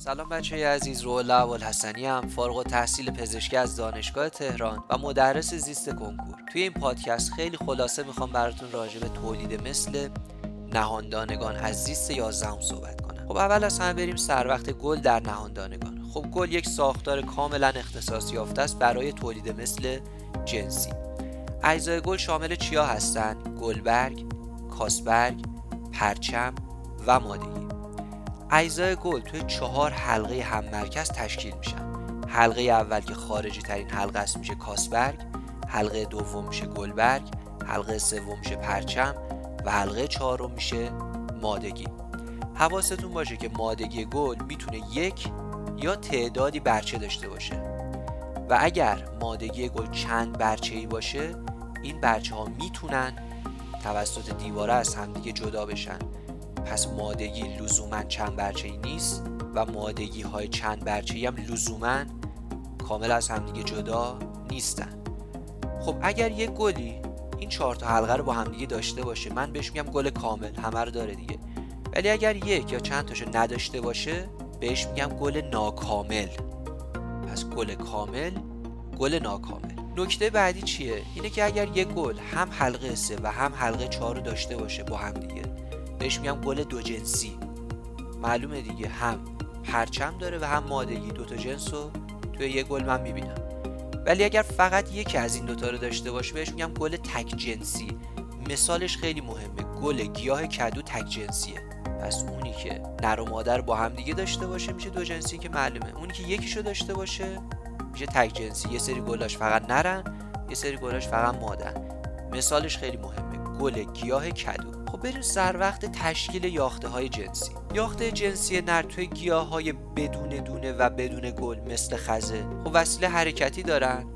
سلام بچه عزیز رولا الحسنی هم فارغ و تحصیل پزشکی از دانشگاه تهران و مدرس زیست کنکور. توی این پادکست خیلی خلاصه می‌خوام براتون راجع به تولید مثل نهاندانگان از زیست 11 صحبت کنم. خب اول از همه بریم سر وقت گل در نهاندانگان. خب گل یک ساختار کاملا اختصاص یافته است برای تولید مثل جنسی. اجزای گل شامل چیا هستند گلبرگ کاسبرگ پرچم و مادگی اجزای گل توی چهار حلقه هم مرکز تشکیل میشن. حلقه اول که خارجی ترین حلقه است میشه کاسبرگ حلقه دوم میشه گلبرگ حلقه سوم میشه پرچم و حلقه چهارم میشه مادگی. حواستون باشه که مادگی گل می‌تونه یک یا تعدادی برچه داشته باشه. و اگر مادگی گل چند برچه ای باشه این برچه ها می‌تونن توسط دیواره از همدیگه جدا بشن. پس مادگی لزوما چند برچه ای نیست و مادگی های چند برچه ای هم لزوما کامل از همدیگه جدا نیستن. خب اگر یک گلی این چهار تا حلقه رو با همدیگه داشته باشه من بهش میگم گل کامل همه رو داره دیگه. ولی اگر یک یا چند تاشو نداشته باشه بهش میگم گل ناکامل. پس گل کامل گل ناکامل. نکته بعدی چیه؟ اینه که اگر یک گل هم حلقه سه و هم حلقه چهار رو داشته باشه با هم دیگه بهش میگم گل دو جنسی. معلومه دیگه. هم پرچم داره و هم مادگی. دوتا جنس رو توی یه گل من می‌بینم. ولی اگر فقط یکی از این دوتا رو داشته باشه بهش میگم گل تک جنسی. مثالش خیلی مهمه. گل گیاه کدو تک جنسیه. پس اونی که نر و مادر با هم دیگه داشته باشه میشه دو جنسی که معلومه. اونی که یکیشو داشته باشه میشه تک جنسی. یه سری گلاش فقط نرن یه سری گلاش فقط مادر مثالش خیلی مهمه. گل گیاه کدو. خب بریم سر وقت تشکیل یاخته های جنسی. یاخته جنسی نر توی گیاه های بدون دونه و بدون گل مثل خزه خب وسیله حرکتی دارن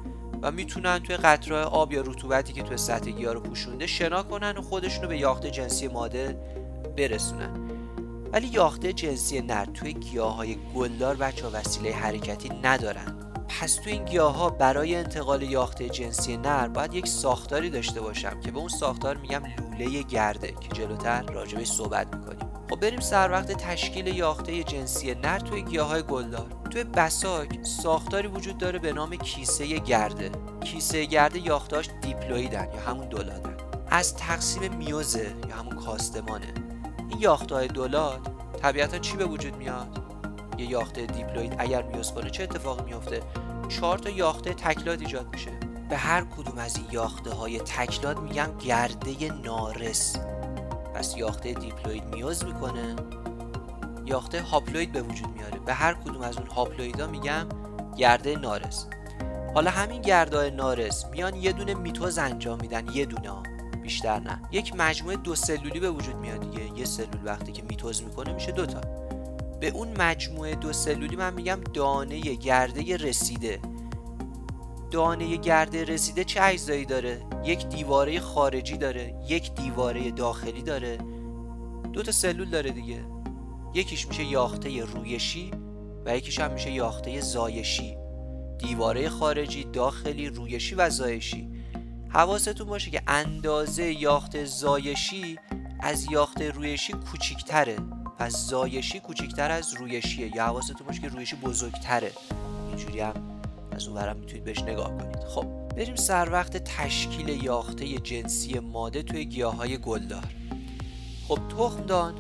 و می‌تونن توی قطره آب یا رطوبتی که توی سطح گیاه رو پوشونده شنا کنن و خودشون رو به یاخته جنسی ماده برسونن. ولی یاخته جنسی نر توی گیاه های گلدار بچه وسیله حرکتی ندارن. پس تو این گیاه ها برای انتقال یاخته جنسی نر باید یک ساختاری داشته باشم که به اون ساختار میگم لوله گرده که جلوتر راجبش صحبت می‌کنیم. خب بریم سر وقت تشکیل یاخته جنسی نر توی گیاه های گلدار. توی بساک ساختاری وجود داره به نام کیسه گرده. کیسه گرده یاختهاش دیپلویدن یا همون دولادن از تقسیم میوزه یا همون کاستمانه. این یاخته های دولاد طبیعتا چی به وجود میاد؟ یه یاخته دیپلوید اگر میوز کنه چه اتفاقی میفته چهار تا یاخته تکلاد ایجاد میشه. به هر کدوم از این یاخته های تکلاد میگم گرده نارس. پس یاخته دیپلوید میوز می‌کنه. یاخته هاپلوید به وجود میاره. به هر کدوم از اون هاپلویدا میگم گرده نارس. حالا همین گرده نارس میان یه دونه میتوز انجام میدن. یه دونه. بیشتر نه. یک مجموعه دو سلولی به وجود میاد دیگه. یه سلول وقتی که میتوز می‌کنه میشه دوتا به اون مجموعه دو سلولی من میگم دانه گرده رسیده. دانه گرده رسیده چه اجزایی داره؟ یک دیواره خارجی داره یک دیواره داخلی داره. دو تا سلول داره دیگه. یکیش میشه یاخته رویشی و یکیش هم میشه یاخته زایشی. دیواره خارجی داخلی رویشی و زایشی. حواستون باشه که اندازه یاخته زایشی از یاخته رویشی کوچیکتره. پس زایشی کوچیکتر از رویشیه. یا حواستون باشه که رویشی بزرگتره. اینجوری هم از اون برم می‌تونید بهش نگاه کنید. خب بریم سر وقت تشکیل یاخته جنسی ماده توی گیاه های گلدار. خب تخمدان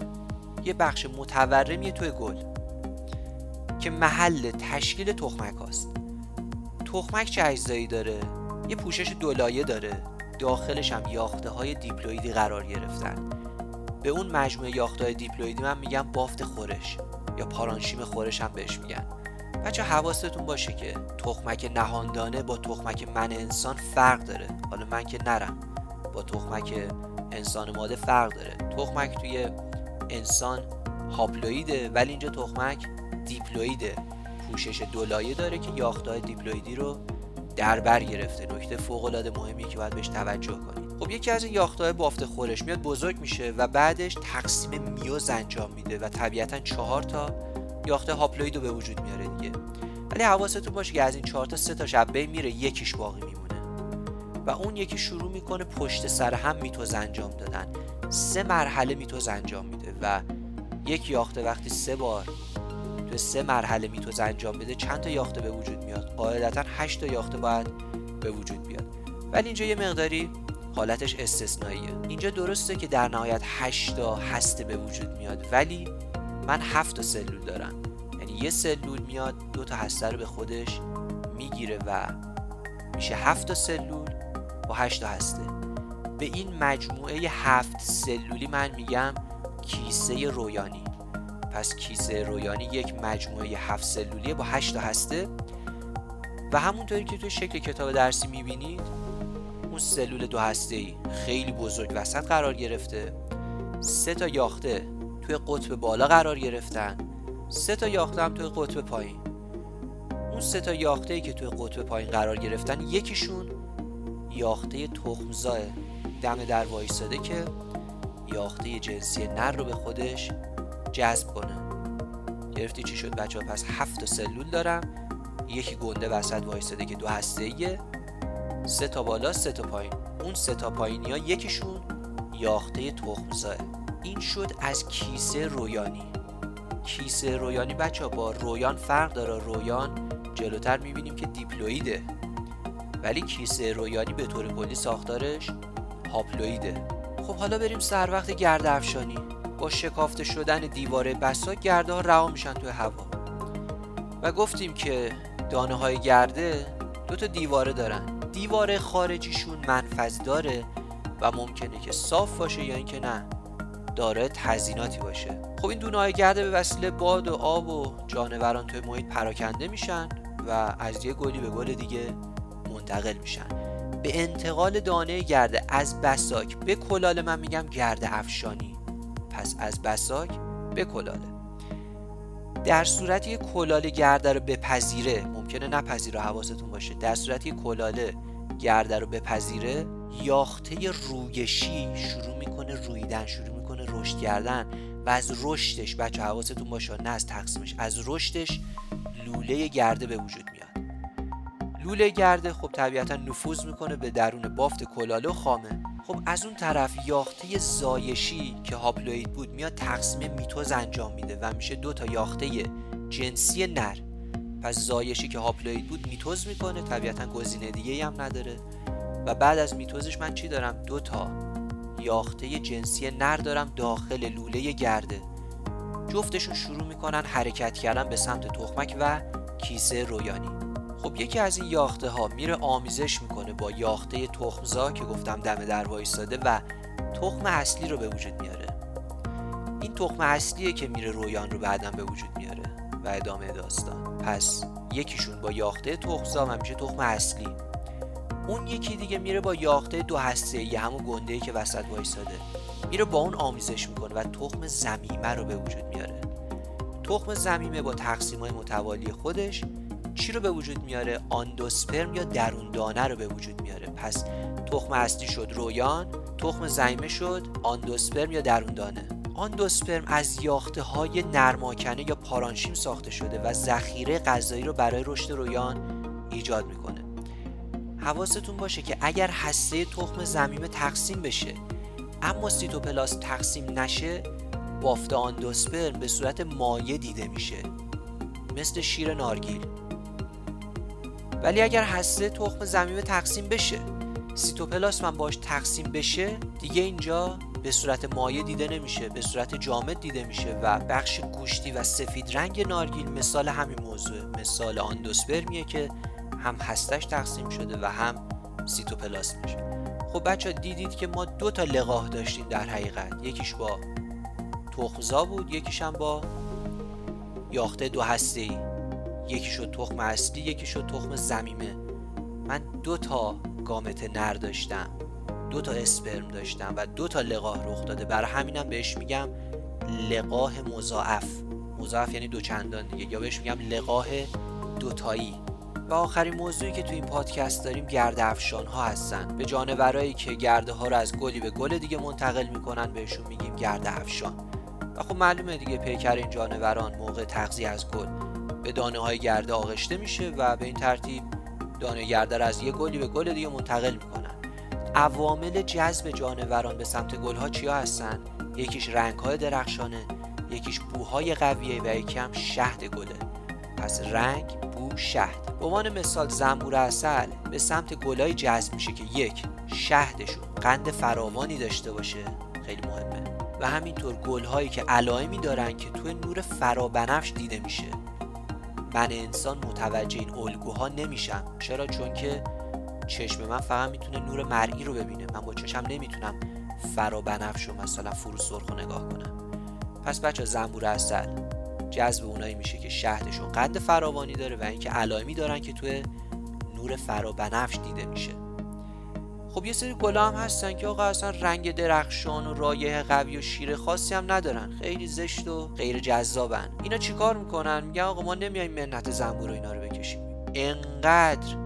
یه بخش متورمیه توی گل که محل تشکیل تخمک هاست. تخمک چه اجزایی داره؟ یه پوشش دولایه داره. داخلش هم یاخته های دیپلویدی قرار گرفتن. به اون مجموعه یاختهای دیپلویدی من میگم بافت خورش یا پارانشیم خورش هم بهش میگن. بچه حواستون باشه که تخمک نهاندانه با تخمک من انسان فرق داره. حالا من که نرم با تخمک انسان ماده فرق داره. تخمک توی انسان هاپلویده ولی اینجا تخمک دیپلویده پوشش دولایه داره که یاختهای دیپلویدی رو در بر گرفته. نکته فوق العاده مهمی که باید بهش توجه کنید خب یکی از این یاختهای بافت خورش میاد بزرگ میشه و بعدش تقسیم میوز انجام میده و طبیعتا چهار تا یاخته هاپلوید رو به وجود میاره دیگه. ولی حواستون باشه که از این چهار تا سه تا شبه میره یکیش باقی میمونه. و اون یکی شروع می‌کنه پشت سر هم میتوز انجام دادن. سه مرحله میتوز انجام میده و یک یاخته وقتی سه بار به سه مرحله میتوز انجام بده چند تا یاخته به وجود میاد؟ قاعدتا 8 تا یاخته باید به وجود بیاد. ولی اینجا یه مقداری حالتش استثنائیه. اینجا درسته که در نهایت 8 تا هسته به وجود میاد ولی من 7 تا سلول دارم. یعنی یه سلول میاد دو تا هسته رو به خودش می‌گیره و میشه 7 تا سلول با 8 تا هسته. به این مجموعه هفت سلولی من میگم کیسه رویانی. پس کیسه رویانی یک مجموعه هفت سلولیه با 8 تا هسته. و همونطوری که توی شکل کتاب درسی می‌بینید اون سلول دو هسته ای خیلی بزرگ وسط قرار گرفته. سه تا یاخته توی قطب بالا قرار گرفتن. سه تا یاخته هم توی قطب پایین. اون سه تا یاخته ای که توی قطب پایین قرار گرفتن یکیشون یاخته تخمزاه دم در وایستاده که یاخته جنسی نر رو به خودش جذب کنه. گرفتی چی شد بچه ها پس هفت تا سلول دارم یکی گنده وسط وایستاده که دو هسته ایه سه تا بالا سه تا پایین. اون سه تا پایینی ها یکیشون یاخته تخمزاه این شد از کیسه رویانی. کیسه رویانی بچه ها با رویان فرق داره. رویان جلوتر می‌بینیم که دیپلویده ولی کیسه رویانی به طور کلی ساختارش هاپلویده خب حالا بریم سر وقت گرد افشانی. با شکافته شدن دیواره بسا گرده ها رها میشن توی هوا. و گفتیم که دانه های گرده دو تا دیواره دارن. دیواره خارجیشون منفذ داره و ممکنه که صاف باشه یا اینکه نه داره تزیناتی باشه. خب این دونه های گرده به وسیله باد و آب و جانوران توی محیط پراکنده میشن و از یه گلی به گل دیگه منتقل میشن. به انتقال دانه گرده از بساک به کلاله من میگم گرده افشانی. پس از بساک به کلاله. در صورتی که کلاله گرده رو بپذیره ممکنه نپذیره حواستون باشه در صورتی که کلاله گرده رو بپذیره یاخته رویشی شروع می‌کنه رویدن شروع می‌کنه رشد کردن و از رشدش بچه حواستون باشه نه از تقسیمش از رشدش لوله گرده به وجود میاد. لوله گرده خب طبیعتا نفوذ می‌کنه به درون بافت کلاله و خامه. خب از اون طرف یاخته زایشی که هاپلوید بود میاد تقسیم میتوز انجام میده و میشه دو تا یاخته جنسی نر. پس زایشی که هاپلوید بود میتوز می‌کنه طبیعتا گزینه دیگه هم نداره. و بعد از میتوزش من چی دارم؟ دو تا یاخته جنسی نر دارم داخل لوله گرده. جفتشون شروع می‌کنن حرکت کردن به سمت تخمک و کیسه رویانی. خب یکی از این یاخته ها میره آمیزش می‌کنه با یاخته تخمزا که گفتم دم در وایستاده و تخم اصلی رو به وجود میاره. این تخم اصلیه که میره رویان رو بعدا به وجود میاره و ادامه داستان. پس یکیشون با یاخته تخمزا و میشه تخم اصلی. اون یکی دیگه میره با یاخته دو هسته یه همون گنده که وسط وایستاده. میره با اون آمیزش می‌کنه و تخم زمیمه رو به وجود میاره. تخم زمیمه با تقسیم های متوالی خودش چی رو به وجود میاره؟ آندوسپرم یا درون دانه رو به وجود میاره؟ پس تخم اصلی شد رویان تخم زمیمه شد آندوسپرم یا درون دانه. آندوسپرم از یاخته های نرماکنه یا پارانشیم ساخته شده و ذخیره غذایی رو برای رشد رویان ایجاد می‌کنه. حواستون باشه که اگر هسته تخم زمینه تقسیم بشه اما سیتوپلاست تقسیم نشه بافت آندوسپرم به صورت مایع دیده میشه. مثل شیر نارگیل. ولی اگر هسته تخم زمینه تقسیم بشه سیتوپلاست من باش تقسیم بشه دیگه اینجا به صورت مایع دیده نمیشه به صورت جامد دیده میشه و بخش گوشتی و سفید رنگ نارگیل مثال همین موضوع. مثال آندوسپرمیه که هم هستش تقسیم شده و هم سیتوپلاسمش خب بچه دیدید که ما دو تا لقاه داشتیم در حقیقت. یکیش با تخمزا بود یکیش هم با یاخته دو هسته ای یکی شد تخم اصلی یکی شد تخم زمیمه. من دو تا گامت نر داشتم دو تا اسپرم داشتم و دو تا لقاه رخ داده. برای همینم بهش میگم لقاه مضاعف. مضاعف یعنی دو چندان دیگه. یا بهش میگم لقاه دوتایی. و آخرین موضوعی که تو این پادکست داریم گرد افشان ها هستن. به جانورایی که گرده ها رو از گلی به گل دیگه منتقل می‌کنن بهشون میگیم گرد افشان. و خب معلومه دیگه پیکر این جانوران موقع تغذیه از گل. به دانه های گرده آغشته میشه و به این ترتیب دانه گرده رو از یه گلی به گل دیگه منتقل می‌کنن. عوامل جذب جانوران به سمت گل ها چیا هستن؟ یکیش رنگ های درخشانه یکیش بوهای قویه و یکی هم شهد گله. پس رنگ بو شهد. به عنوان مثال زنبور اصل به سمت گلای جذب میشه که یک شهدشون قند فراوانی داشته باشه. خیلی مهمه. و همینطور گلهایی که علائمی دارن که توی نور فرابنفش دیده میشه. من انسان متوجه این الگوها نمیشم. چرا؟ چون که چشم من فقط می‌تونه نور مرئی رو ببینه. من با چشم نمی‌تونم فرابنفش رو مثلا فرو سرخ نگاه کنم. پس بچه زنبور اصل جذب اونایی میشه که شهدشون قد فراوانی داره و اینکه علائمی دارن که توی نور فرابنفش دیده میشه. خب یه سری گلا هم هستن که آقا اصلا رنگ درخشان و رایه قوی و شیر خاصی هم ندارن. خیلی زشت و غیر جذابن. اینا چیکار می‌کنن؟ میگن آقا ما نمیایم منت زنبور و اینا رو بکشیم. انقدر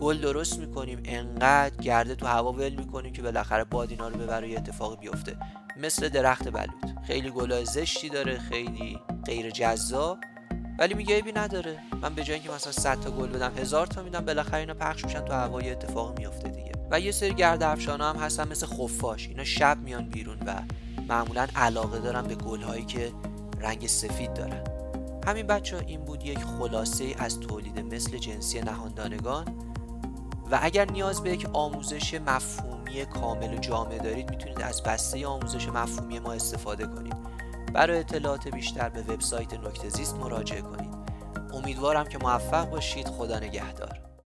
گل درست می‌کنیم انقدر گرده تو هوا ول می‌کنیم که بالاخره باد اینا رو ببره یه اتفاقی بیفته. مثل درخت بلوط. خیلی گلای زشتی داره خیلی غیر جذاب. ولی میگه ایبی نداره. من به جای اینکه مثلا 100 تا گل بدم هزار تا میدم بالاخره اینا پخش میشن تو هوا یه اتفاقی میفته و یه سری گرد افشانا هم هستن مثل خفاش. اینا شب میان بیرون و معمولا علاقه دارن به گلهایی که رنگ سفید دارن. همین بچه ها این بود یک خلاصه از تولید مثل جنسی نهاندانگان. و اگر نیاز به یک آموزش مفهومی کامل و جامع دارید می‌تونید از بسته آموزش مفهومی ما استفاده کنید. برای اطلاعات بیشتر به وبسایت نکته زیست مراجعه کنید. امیدوارم که موفق باشید. خدا نگهدار.